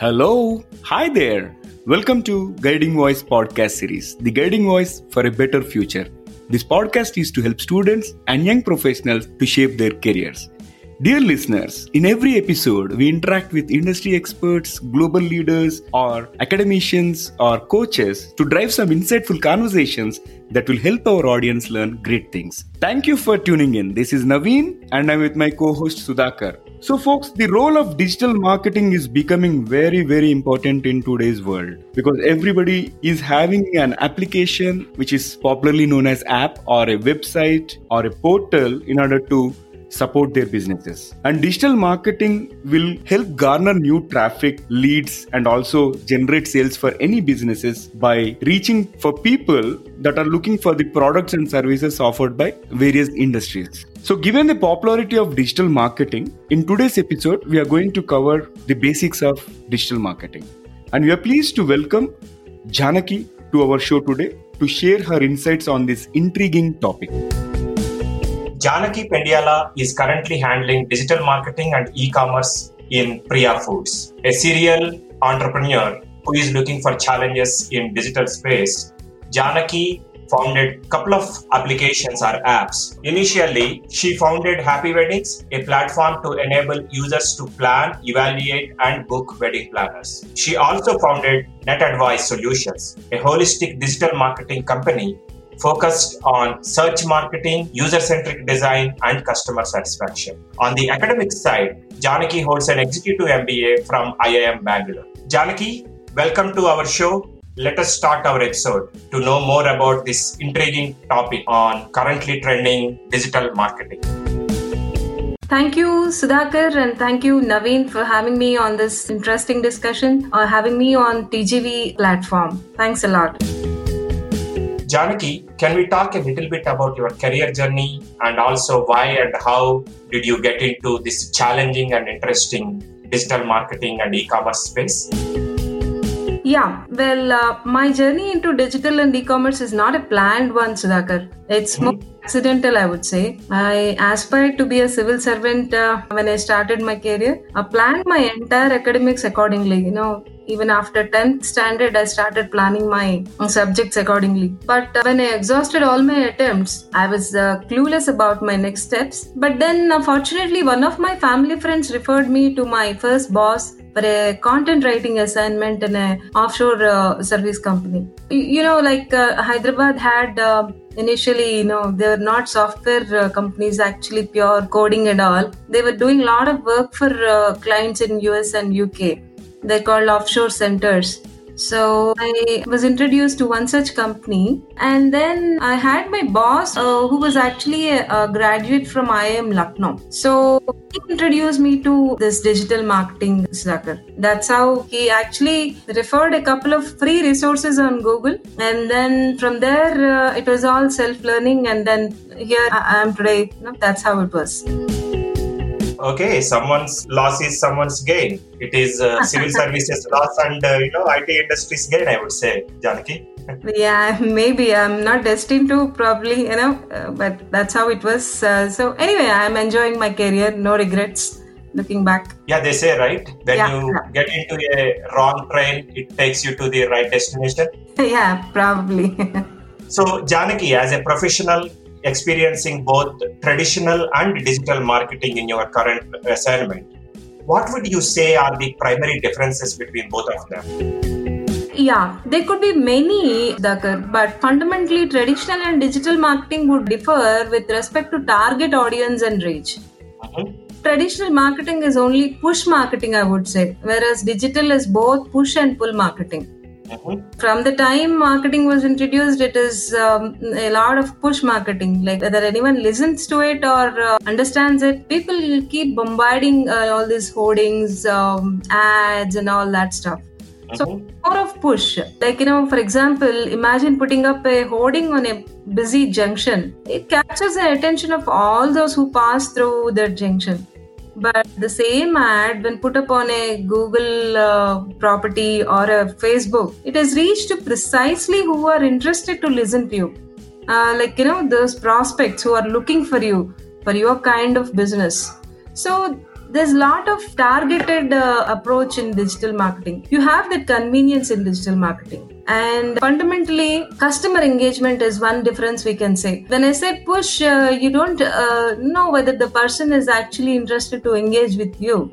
Hello. Hi there. Welcome to Guiding Voice podcast series, the guiding voice for a better future. This podcast is to help students and young professionals to shape their careers. Dear listeners, in every episode, we interact with industry experts, global leaders, or academicians or coaches to drive some insightful conversations that will help our audience learn great things. Thank you for tuning in. This is Naveen, and I'm with my co host Sudhakar. So, folks, the role of digital marketing is becoming very, very important in today's world because everybody is having an application which is popularly known as app or a website or a portal in order to support their businesses. And digital marketing will help garner new traffic, leads, and also generate sales for any businesses by reaching for people that are looking for the products and services offered by various industries. So, given the popularity of digital marketing, in today's episode, we are going to cover the basics of digital marketing. And we are pleased to welcome Janaki to our show today to share her insights on this intriguing topic. Janaki Pendyala is currently handling digital marketing and e-commerce in Priya Foods, a serial entrepreneur who is looking for challenges in digital space. Janaki founded couple of applications or apps. Initially, she founded Happy Weddings, a platform to enable users to plan, evaluate, and book wedding planners. She also founded NetAdwise Solutions, a holistic digital marketing company focused on search marketing, user centric design, and customer satisfaction. On the academic side, Janaki holds an executive MBA from IIM Bangalore. Janaki, welcome to our show. Let us start our episode to know more about this intriguing topic on currently trending digital marketing. Thank you, Sudhakar, and thank you, Naveen, for having me on this interesting discussion or having me on TGV platform. Thanks a lot. Janaki, can we talk a little bit about your career journey and also why and how did you get into this challenging and interesting digital marketing and e-commerce space? Yeah, well, uh, my journey into digital and e-commerce is not a planned one, Sudhakar. It's mm-hmm. more accidental, I would say. I aspired to be a civil servant uh, when I started my career. I planned my entire academics accordingly. You know, even after 10th standard i started planning my subjects accordingly but uh, when i exhausted all my attempts i was uh, clueless about my next steps but then uh, fortunately one of my family friends referred me to my first boss a content writing assignment in a offshore uh, service company. You know like uh, hyderabad had uh, initially you know they were not software uh, companies actually pure coding and all. They were doing a lot of work for clients in us and uk they're called offshore centers. So I was introduced to one such company, and then I had my boss, uh, who was actually a, a, graduate from IIM Lucknow. So he introduced me to this digital marketing sucker. That's how he actually referred a couple of free resources on Google, and then from there uh, it was all self-learning, and then here I am today. You know, that's how it was okay, someone's loss is someone's gain. It is uh, civil services loss and uh, you know IT industry's gain. I would say, Janaki. yeah, maybe I'm not destined to probably you know, uh, but that's how it was. Uh, so anyway, I'm enjoying my career. No regrets. Looking back. Yeah, they say right when yeah, you get into a wrong train, it takes you to the right destination. yeah, probably. so Janaki, as a professional experiencing both traditional and digital marketing in your current assignment, what would you say are the primary differences between both of them? Yeah, there could be many, Dakar, but fundamentally, traditional and digital marketing would differ with respect to target audience and reach. Mm-hmm. Traditional marketing is only push marketing, I would say, whereas digital is both push and pull marketing. Mm-hmm. From the time marketing was introduced, it is um, a lot of push marketing. Like whether anyone listens to it or uh, understands it, people keep bombarding uh, all these hoardings, um, ads, and all that stuff. Mm-hmm. So more of push. Like you know, for example, imagine putting up a hoarding on a busy junction. It captures the attention of all those who pass through that junction but the same ad when put up on a google uh, property or a facebook it has reached to precisely who are interested to listen to you uh, like you know those prospects who are looking for you for your kind of business so there's a lot of targeted uh, approach in digital marketing. You have that convenience in digital marketing. And fundamentally, customer engagement is one difference we can say. When I say push, uh, you don't uh, know whether the person is actually interested to engage with you.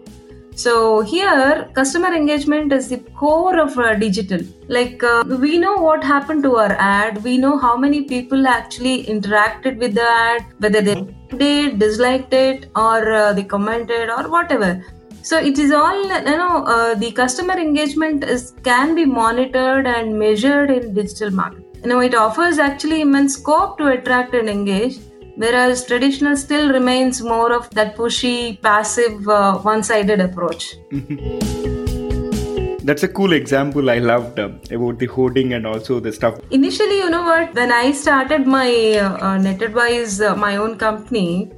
So here, customer engagement is the core of uh, digital. Like uh, we know what happened to our ad, we know how many people actually interacted with the ad, whether they did, disliked it, or uh, they commented, or whatever. So it is all you know. Uh, the customer engagement is can be monitored and measured in digital marketing. You know, it offers actually immense scope to attract and engage whereas traditional still remains more of that pushy, passive, uh, one-sided approach. That's a cool example I loved uh, about the hoarding and also the stuff. Initially, you know what? When I started my uh, NetAdwise, uh, my own company,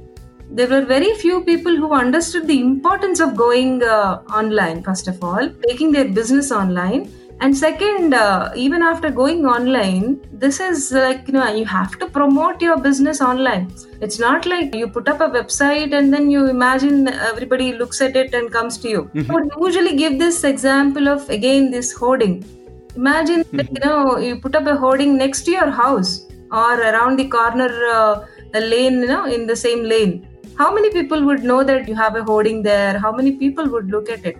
there were very few people who understood the importance of going uh, online, first of all, taking their business online. And second uh, even after going online this is like you know you have to promote your business online. It's not like you put up a website and then you imagine everybody looks at it and comes to you. Mm-hmm. i would usually give this example of again this hoarding. Imagine mm-hmm. that, you know you put up a hoarding next to your house or around the corner uh, a lane you know in the same lane how many people would know that you have a hoarding there how many people would look at it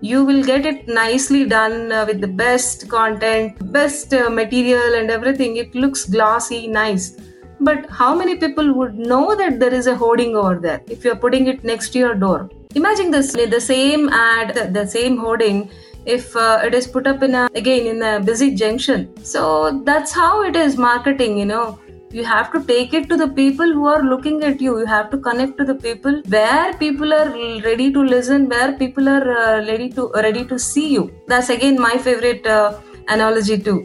you will get it nicely done uh, with the best content, best uh, material, and everything. It looks glossy, nice. But how many people would know that there is a hoarding over there if you're putting it next to your door? Imagine this the same ad, the, the same hoarding if uh, it is put up in a again in a busy junction so that's how it is marketing you know you have to take it to the people who are looking at you. You have to connect to the people where people are ready to listen where people are uh, ready to ready to see you. That's again my favorite uh, analogy too.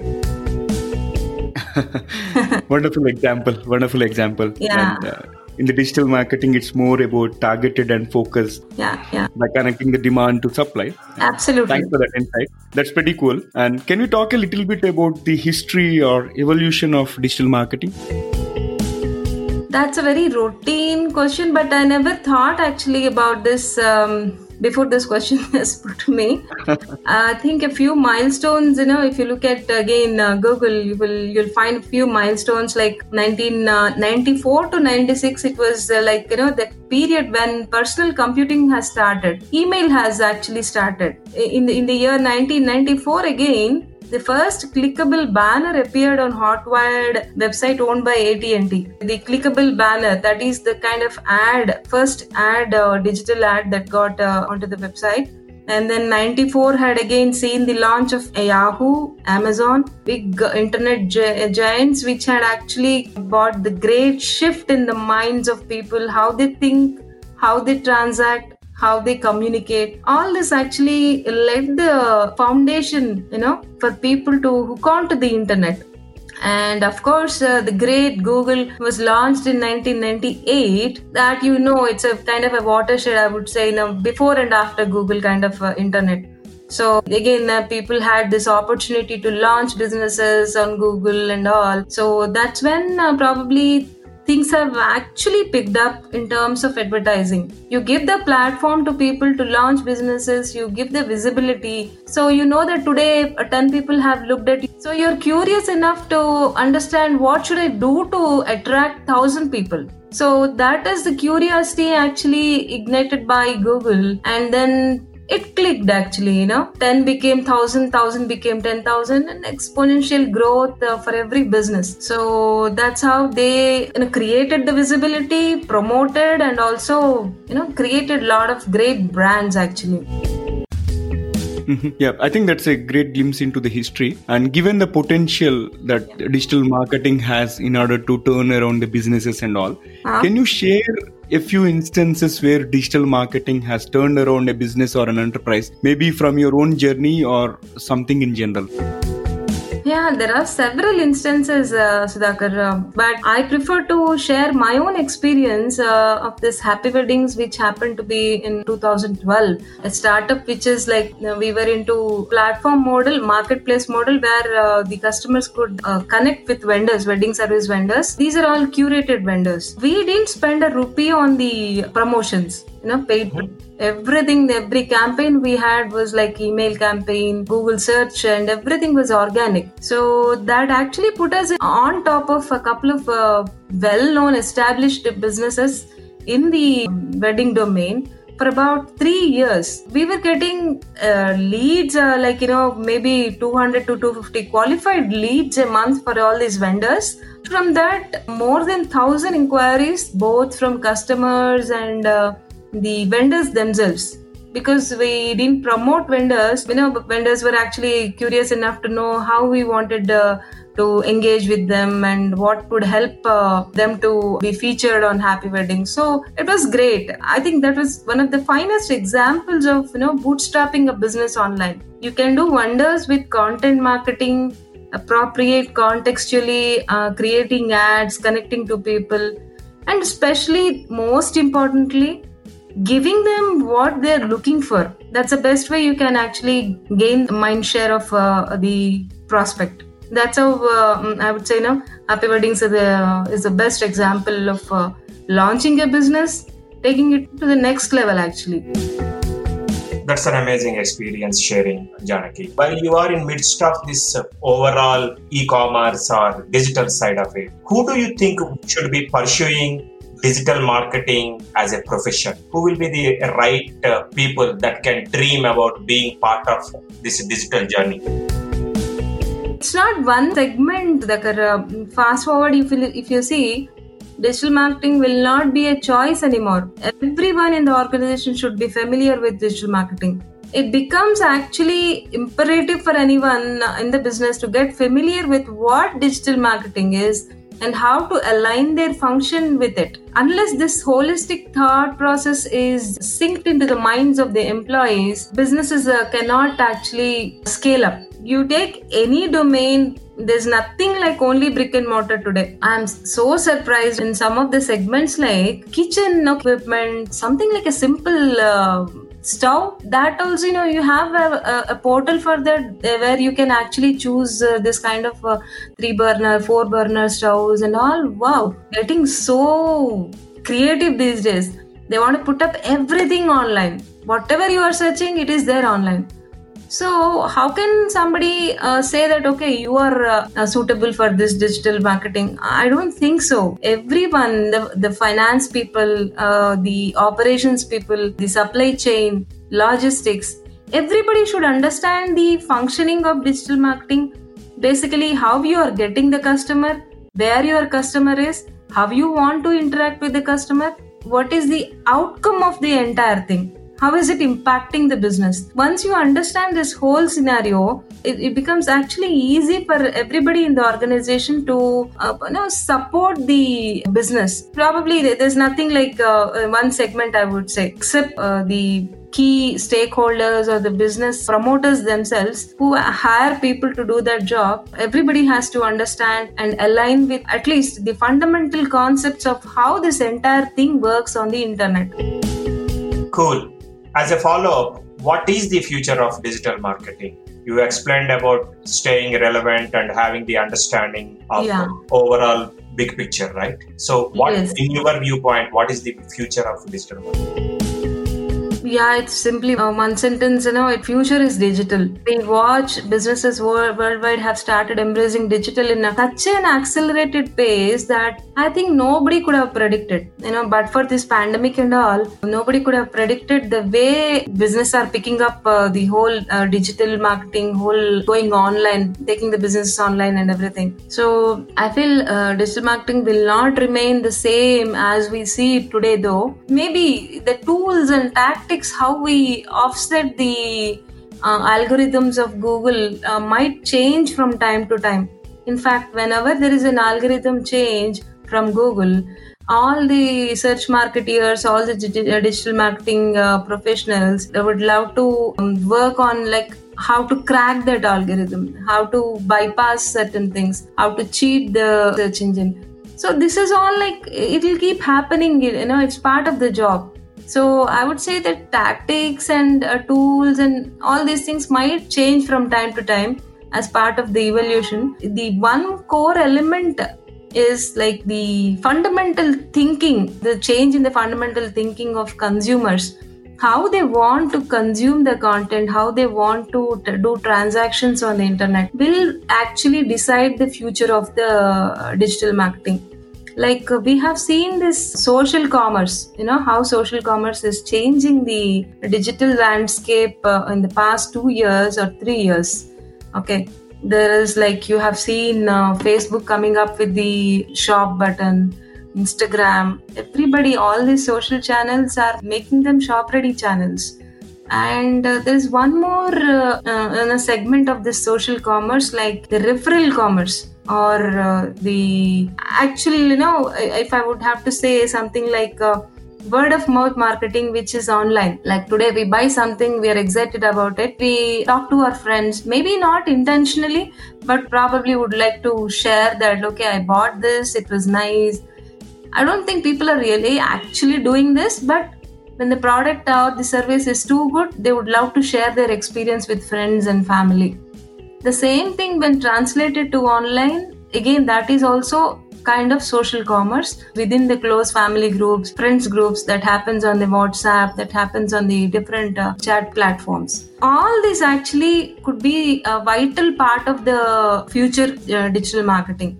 Wonderful example. Wonderful example. Yeah. And, uh, in the digital marketing it's more about targeted and focused. Yeah yeah. By connecting the demand to supply. Absolutely. Thanks for that insight. That's pretty cool. And can you talk a little bit about the history or evolution of digital marketing? That's a very routine question but i never thought actually about this um, before this question is put to me. I think a few milestones. You know, if you look at again uh, Google, you will you'll find a few milestones like 1994 uh, to 96. It was uh, like you know that period when personal computing has started. Email has actually started in the in the year 1994 again the first clickable banner appeared on Hotwire website owned by AT&T. The clickable banner, that is the kind of ad, first ad, uh, digital ad that got uh, onto the website. And then 94 had again seen the launch of Yahoo, Amazon, big internet gi- giants, which had actually brought the great shift in the minds of people, how they think, how they transact, how they communicate. All this actually led the foundation, you know, for people to hook on to the internet. And of course, uh, the great Google was launched in 1998. That you know, it's a kind of a watershed, I would say, you know, before and after Google kind of uh, internet. So again, uh, people had this opportunity to launch businesses on Google and all. So that's when uh, probably things have actually picked up in terms of advertising. You give the platform to people to launch businesses, you give the visibility. So you know that today uh, 10 people have looked at you. So you're curious enough to understand what should I do to attract 1000 people. So that is the curiosity actually ignited by Google and then it clicked actually you know 10 became 1000 1000 became 10000 and exponential growth uh, for every business so that's how they you know created the visibility promoted and also you know created a lot of great brands actually Mm-hmm. Yeah, I think that's a great glimpse into the history. And given the potential that yeah. digital marketing has in order to turn around the businesses and all, uh-huh. can you share a few instances where digital marketing has turned around a business or an enterprise, maybe from your own journey or something in general? Yeah, there are several instances, uh, Sudhakar, uh, but I prefer to share my own experience uh, of this happy weddings, which happened to be in 2012. A startup which is like you know, we were into platform model, marketplace model, where uh, the customers could uh, connect with vendors, wedding service vendors. These are all curated vendors. We didn't spend a rupee on the promotions you know paid mm-hmm. everything. Every campaign we had was like email campaign google search and everything was organic. So that actually put us on top of a couple of uh, well known established businesses in the wedding domain for about three years. We were getting uh, leads uh, like you know maybe 200 to 250 qualified leads a month for all these vendors. From that more than 1000 inquiries both from customers and uh, the vendors themselves. Because we didn't promote vendors you know vendors were actually curious enough to know how we wanted uh, to engage with them and what could help uh, them to be featured on happy wedding. So it was great. I think that was one of the finest examples of you know bootstrapping a business online. You can do wonders with content marketing appropriate contextually uh, creating ads connecting to people and especially most importantly giving them what they're looking for. That's the best way you can actually gain the mind share of uh, the prospect. That's how uh, i would say know happy weddings is the, is the best example of uh, launching a business taking it to the next level actually. That's an amazing experience sharing janaki. While you are in midst of this uh, overall e-commerce or digital side of it who do you think should be pursuing digital marketing as a profession? Who will be the right uh, people that can dream about being part of this digital journey? It's not one segment, Dakar. Uh, fast forward, if you, if you see, digital marketing will not be a choice anymore. Everyone in the organization should be familiar with digital marketing. It becomes actually imperative for anyone in the business to get familiar with what digital marketing is and how to align their function with it. Unless this holistic thought process is synced into the minds of the employees, businesses uh, cannot actually scale up. You take any domain, there's nothing like only brick and mortar today. I'm so surprised in some of the segments like kitchen equipment, something like a simple uh, stove that also you know you have a, a, a portal for that uh, where you can actually choose uh, this kind of uh, three burner four burner stoves and all. Wow. Getting so creative these days. They want to put up everything online. Whatever you are searching it is there online so, how can somebody uh, say that, okay, you are uh, suitable for this digital marketing? I don't think so. Everyone, the, the finance people, uh, the operations people, the supply chain, logistics, everybody should understand the functioning of digital marketing. Basically, how you are getting the customer, where your customer is, how you want to interact with the customer, what is the outcome of the entire thing how is it impacting the business? Once you understand this whole scenario it, it becomes actually easy for everybody in the organization to uh, you know support the business. Probably there's nothing like uh, one segment i would say except uh, the key stakeholders or the business promoters themselves who hire people to do that job. Everybody has to understand and align with at least the fundamental concepts of how this entire thing works on the internet. Cool as a follow up, what is the future of digital marketing? You explained about staying relevant and having the understanding of yeah. overall big picture, right? So, what, yes. in your viewpoint, what is the future of digital marketing? Yeah it's simply uh, one sentence you know it future is digital. We watch businesses world, worldwide have started embracing digital in a, such an accelerated pace that i think nobody could have predicted you know but for this pandemic and all nobody could have predicted the way business are picking up uh, the whole uh, digital marketing whole going online taking the business online and everything. So i feel uh, digital marketing will not remain the same as we see it today though. Maybe the tools and tactics how we offset the uh, algorithms of Google uh, might change from time to time. In fact, whenever there is an algorithm change from Google, all the search marketeers, all the uh, digital marketing uh, professionals, would love to um, work on like how to crack that algorithm, how to bypass certain things, how to cheat the search engine. So this is all like it will keep happening. You know, it's part of the job. So I would say that tactics and uh, tools and all these things might change from time to time as part of the evolution. The one core element is like the fundamental thinking, the change in the fundamental thinking of consumers how they want to consume the content, how they want to t- do transactions on the internet will actually decide the future of the uh, digital marketing. Like uh, we have seen this social commerce, you know, how social commerce is changing the digital landscape uh, in the past two years or three years. Okay. There is like you have seen uh, Facebook coming up with the shop button Instagram, everybody, all these social channels are making them shop ready channels. And uh, there's one more uh, uh, segment of this social commerce, like the referral commerce or uh, the actually, you know, if I would have to say something like uh, word of mouth marketing which is online. Like today we buy something we are excited about it. We talk to our friends maybe not intentionally but probably would like to share that okay i bought this it was nice. I don't think people are really actually doing this, but when the product or the service is too good, they would love to share their experience with friends and family. The same thing when translated to online, again, that is also kind of social commerce within the close family groups, friends groups that happens on the WhatsApp, that happens on the different uh, chat platforms. All this actually could be a vital part of the future uh, digital marketing.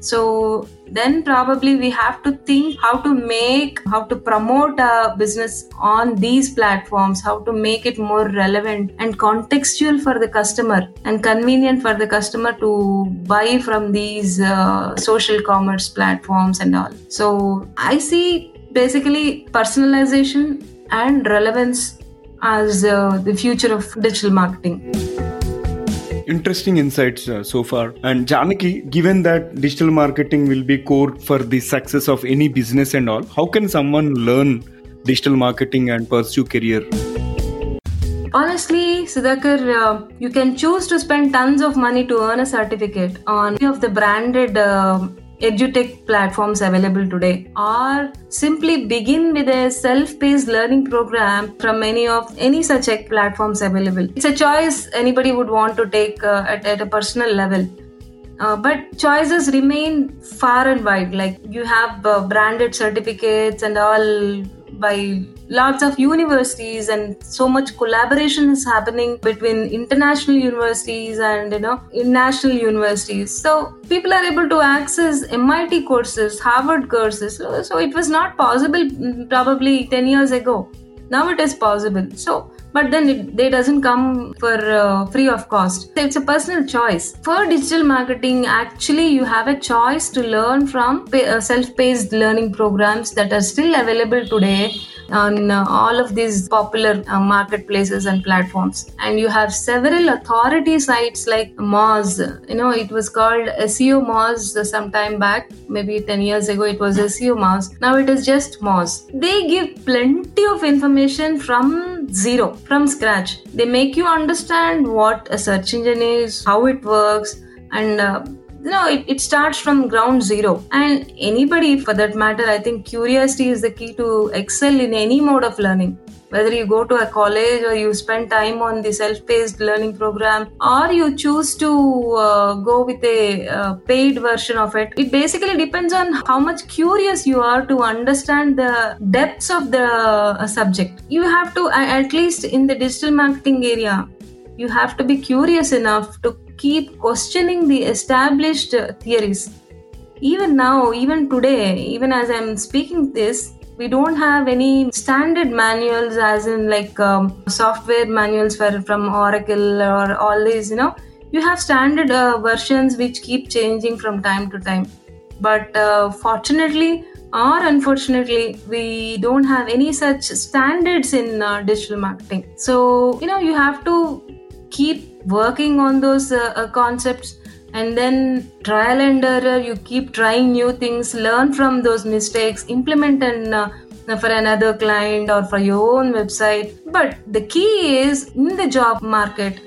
So then probably we have to think how to make how to promote a business on these platforms how to make it more relevant and contextual for the customer and convenient for the customer to buy from these uh, social commerce platforms and all. So i see basically personalization and relevance as uh, the future of digital marketing interesting insights uh, so far. And Janaki, given that digital marketing will be core for the success of any business and all, how can someone learn digital marketing and pursue career? Honestly, Sudhakar, uh, you can choose to spend tons of money to earn a certificate on any of the branded uh, edutech platforms available today or simply begin with a self-paced learning program from any of any such platforms available. It's a choice anybody would want to take uh, at, at a personal level. Uh, but choices remain far and wide like you have uh, branded certificates and all by lots of universities and so much collaboration is happening between international universities and you know national universities. So people are able to access mit courses harvard courses. So, so it was not possible mm, probably 10 years ago. Now it is possible. So but then it they doesn't come for uh, free of cost it's a personal choice for digital marketing actually you have a choice to learn from uh, self-paced learning programs that are still available today on uh, all of these popular uh, marketplaces and platforms. And you have several authority sites like Moz. You know, it was called SEO Moz some time back, maybe 10 years ago, it was SEO Moz. Now it is just Moz. They give plenty of information from zero, from scratch. They make you understand what a search engine is, how it works, and uh, know it, it starts from ground zero and anybody for that matter i think curiosity is the key to excel in any mode of learning whether you go to a college or you spend time on the self-paced learning program or you choose to uh, go with a uh, paid version of it it basically depends on how much curious you are to understand the depths of the uh, subject you have to at least in the digital marketing area you have to be curious enough to keep questioning the established theories. Even now, even today, even as I'm speaking this, we don't have any standard manuals, as in like um, software manuals for, from Oracle or all these, you know. You have standard uh, versions which keep changing from time to time. But uh, fortunately, or unfortunately we don't have any such standards in uh, digital marketing so you know you have to keep working on those uh, uh, concepts and then trial and error you keep trying new things learn from those mistakes implement and uh, for another client or for your own website. But the key is in the job market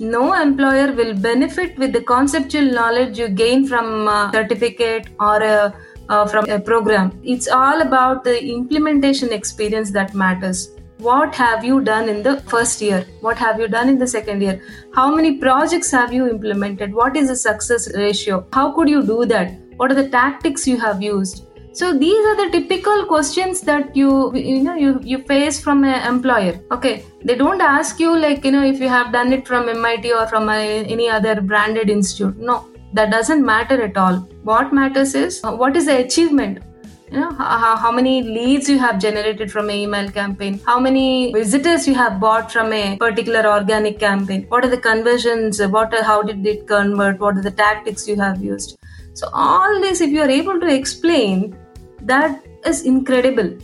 no employer will benefit with the conceptual knowledge you gain from a certificate or a, uh, from a program. It's all about the implementation experience that matters what have you done in the first year? What have you done in the second year? How many projects have you implemented? What is the success ratio? How could you do that? What are the tactics you have used? So these are the typical questions that you you know you, you face from an employer. Okay. They don't ask you like you know if you have done it from mit or from a, any other branded institute. No. That doesn't matter at all. What matters is uh, what is the achievement you know how, how many leads you have generated from a email campaign? How many visitors you have bought from a particular organic campaign? What are the conversions? What are, how did it convert? What are the tactics you have used? So all this if you are able to explain that is incredible.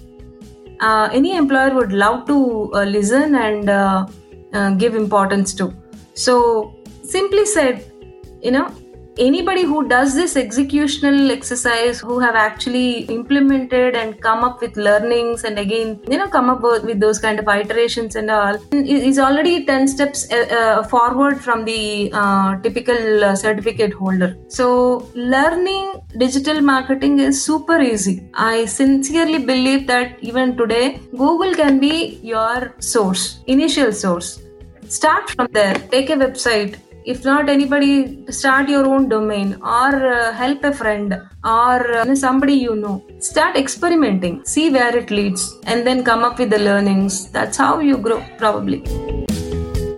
Uh, any employer would love to uh, listen and uh, uh give importance to. So simply said you know anybody who does this executional exercise who have actually implemented and come up with learnings and again you know come up with those kind of iterations and all is already 10 steps uh, uh, forward from the uh, typical uh, certificate holder. So learning digital marketing is super easy. I sincerely believe that even today google can be your source initial source. Start from there. Take a website if not anybody start your own domain or uh, help a friend or uh, somebody you know start experimenting see where it leads and then come up with the learnings that's how you grow probably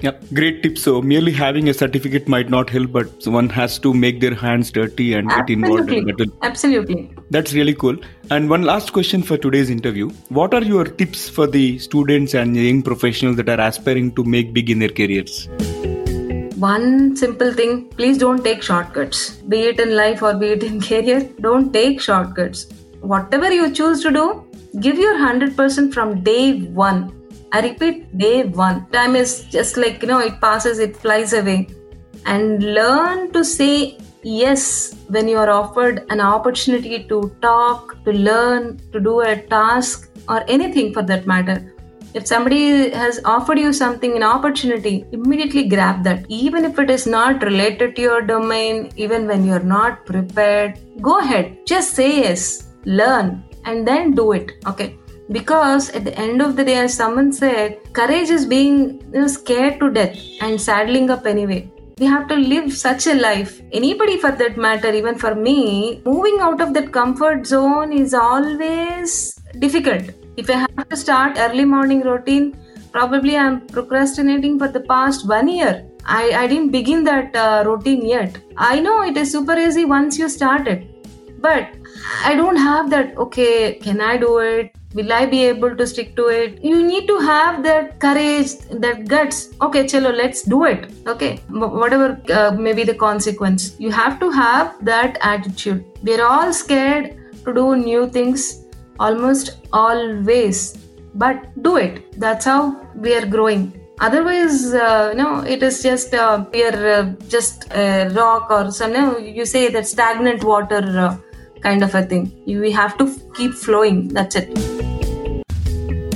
yeah, great tip. So merely having a certificate might not help, but one has to make their hands dirty and Absolutely. get involved. In that. Absolutely. That's really cool. And one last question for today's interview: What are your tips for the students and young professionals that are aspiring to make big in their careers? One simple thing please don't take shortcuts. Be it in life or be it in career don't take shortcuts. Whatever you choose to do give your 100% from day one. I repeat day one. Time is just like you know it passes it flies away. And learn to say yes when you are offered an opportunity to talk to learn to do a task or anything for that matter if somebody has offered you something, an opportunity, immediately grab that. Even if it is not related to your domain, even when you're not prepared, go ahead. Just say yes, learn, and then do it. Okay because at the end of the day as someone said courage is being you know, scared to death and saddling up anyway we have to live such a life anybody for that matter even for me moving out of that comfort zone is always difficult if I have to start early morning routine, probably I'm procrastinating for the past one year. I, I didn't begin that uh, routine yet. I know it is super easy once you start it, but I don't have that. Okay, can I do it? Will I be able to stick to it? You need to have that courage, that guts. Okay, chalo, let's do it. Okay, whatever uh, may be the consequence, you have to have that attitude. We're all scared to do new things almost always. But do it. That's how we are growing. Otherwise uh, no it is just uh, we are uh, just a rock or some no, you say that stagnant water uh, kind of a thing. We have to keep flowing. That's it.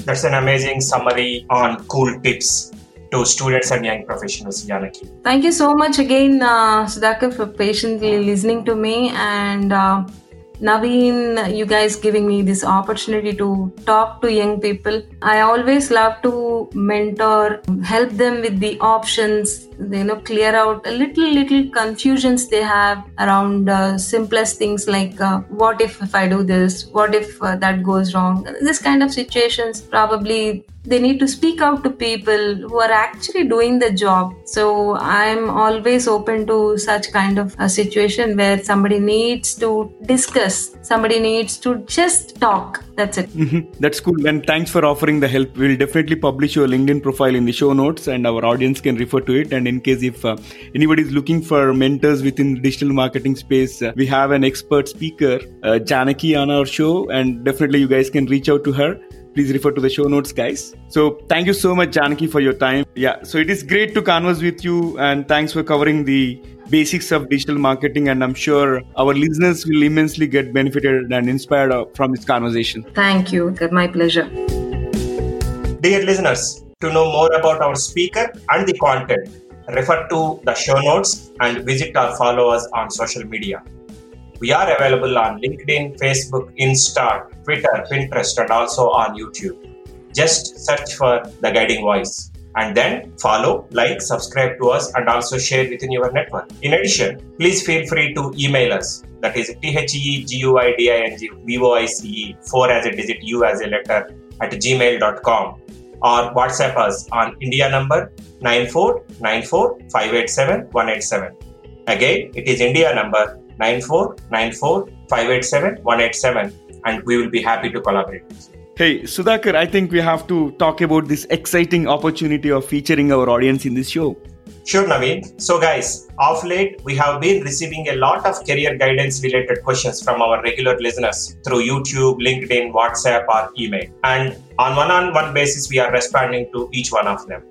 That's an amazing summary on cool tips to students and young professionals, Janaki. Thank you so much again, uh, Sudhakar, for patiently listening to me. And uh, Naveen, you guys giving me this opportunity to talk to young people. I always love to mentor, help them with the options, you know, clear out a little, little confusions they have around uh, simplest things like uh, what if, if I do this? What if uh, that goes wrong? This kind of situations probably they need to speak out to people who are actually doing the job so i'm always open to such kind of a situation where somebody needs to discuss somebody needs to just talk that's it mm-hmm. that's cool and thanks for offering the help we'll definitely publish your linkedin profile in the show notes and our audience can refer to it and in case if uh, anybody is looking for mentors within the digital marketing space uh, we have an expert speaker uh, janaki on our show and definitely you guys can reach out to her please refer to the show notes, guys. So thank you so much, Janaki, for your time. Yeah, so it is great to converse with you, and thanks for covering the basics of digital marketing. And I'm sure our listeners will immensely get benefited and inspired from this conversation. Thank you. My pleasure. Dear listeners, to know more about our speaker and the content, refer to the show notes and visit or follow us on social media. We are available on LinkedIn, Facebook, Insta, Twitter, Pinterest, and also on YouTube. Just search for The Guiding Voice. and then follow, like, subscribe to us, and also share within your network. In addition, please feel free to email us. That is T H E G U I D I N G V O I C E 4 as a digit, U as a letter at gmail.com or WhatsApp us on India number 9494 587 187. Again, it is India number 9494 587 187 and we will be happy to collaborate. Hey, Sudhakar, I think we have to talk about this exciting opportunity of featuring our audience in this show. Sure, Naveen. So, guys, of late, we have been receiving a lot of career guidance related questions from our regular listeners through YouTube, LinkedIn, WhatsApp, or email. And on one on one basis, we are responding to each one of them.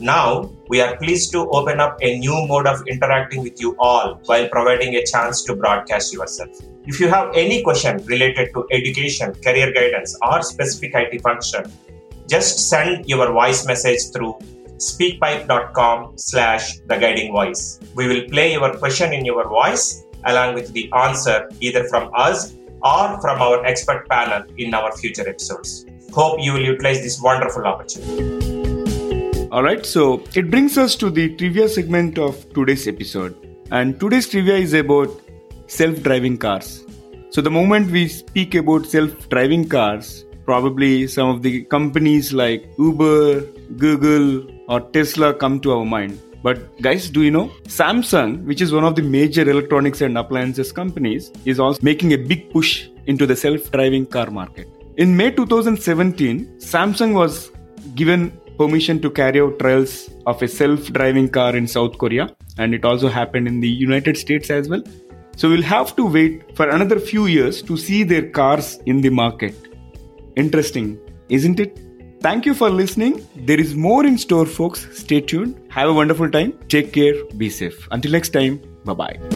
Now, we are pleased to open up a new mode of interacting with you all while providing a chance to broadcast yourself. If you have any question related to education, career guidance, or specific IT function, just send your voice message through speakpipe.com slash the guiding voice. We will play your question in your voice along with the answer either from us or from our expert panel in our future episodes. Hope you will utilize this wonderful opportunity. All right, so it brings us to the trivia segment of today's episode. And today's trivia is about self driving cars. So, the moment we speak about self driving cars, probably some of the companies like Uber, Google, or Tesla come to our mind. But, guys, do you know? Samsung, which is one of the major electronics and appliances companies, is also making a big push into the self driving car market. In May 2017, Samsung was given permission to carry out trials of a self-driving car in South Korea and it also happened in the United States as well. So we'll have to wait for another few years to see their cars in the market. Interesting, isn't it? Thank you for listening. There is more in store, folks. Stay tuned. Have a wonderful time. Take care. Be safe. Until next time. Bye bye.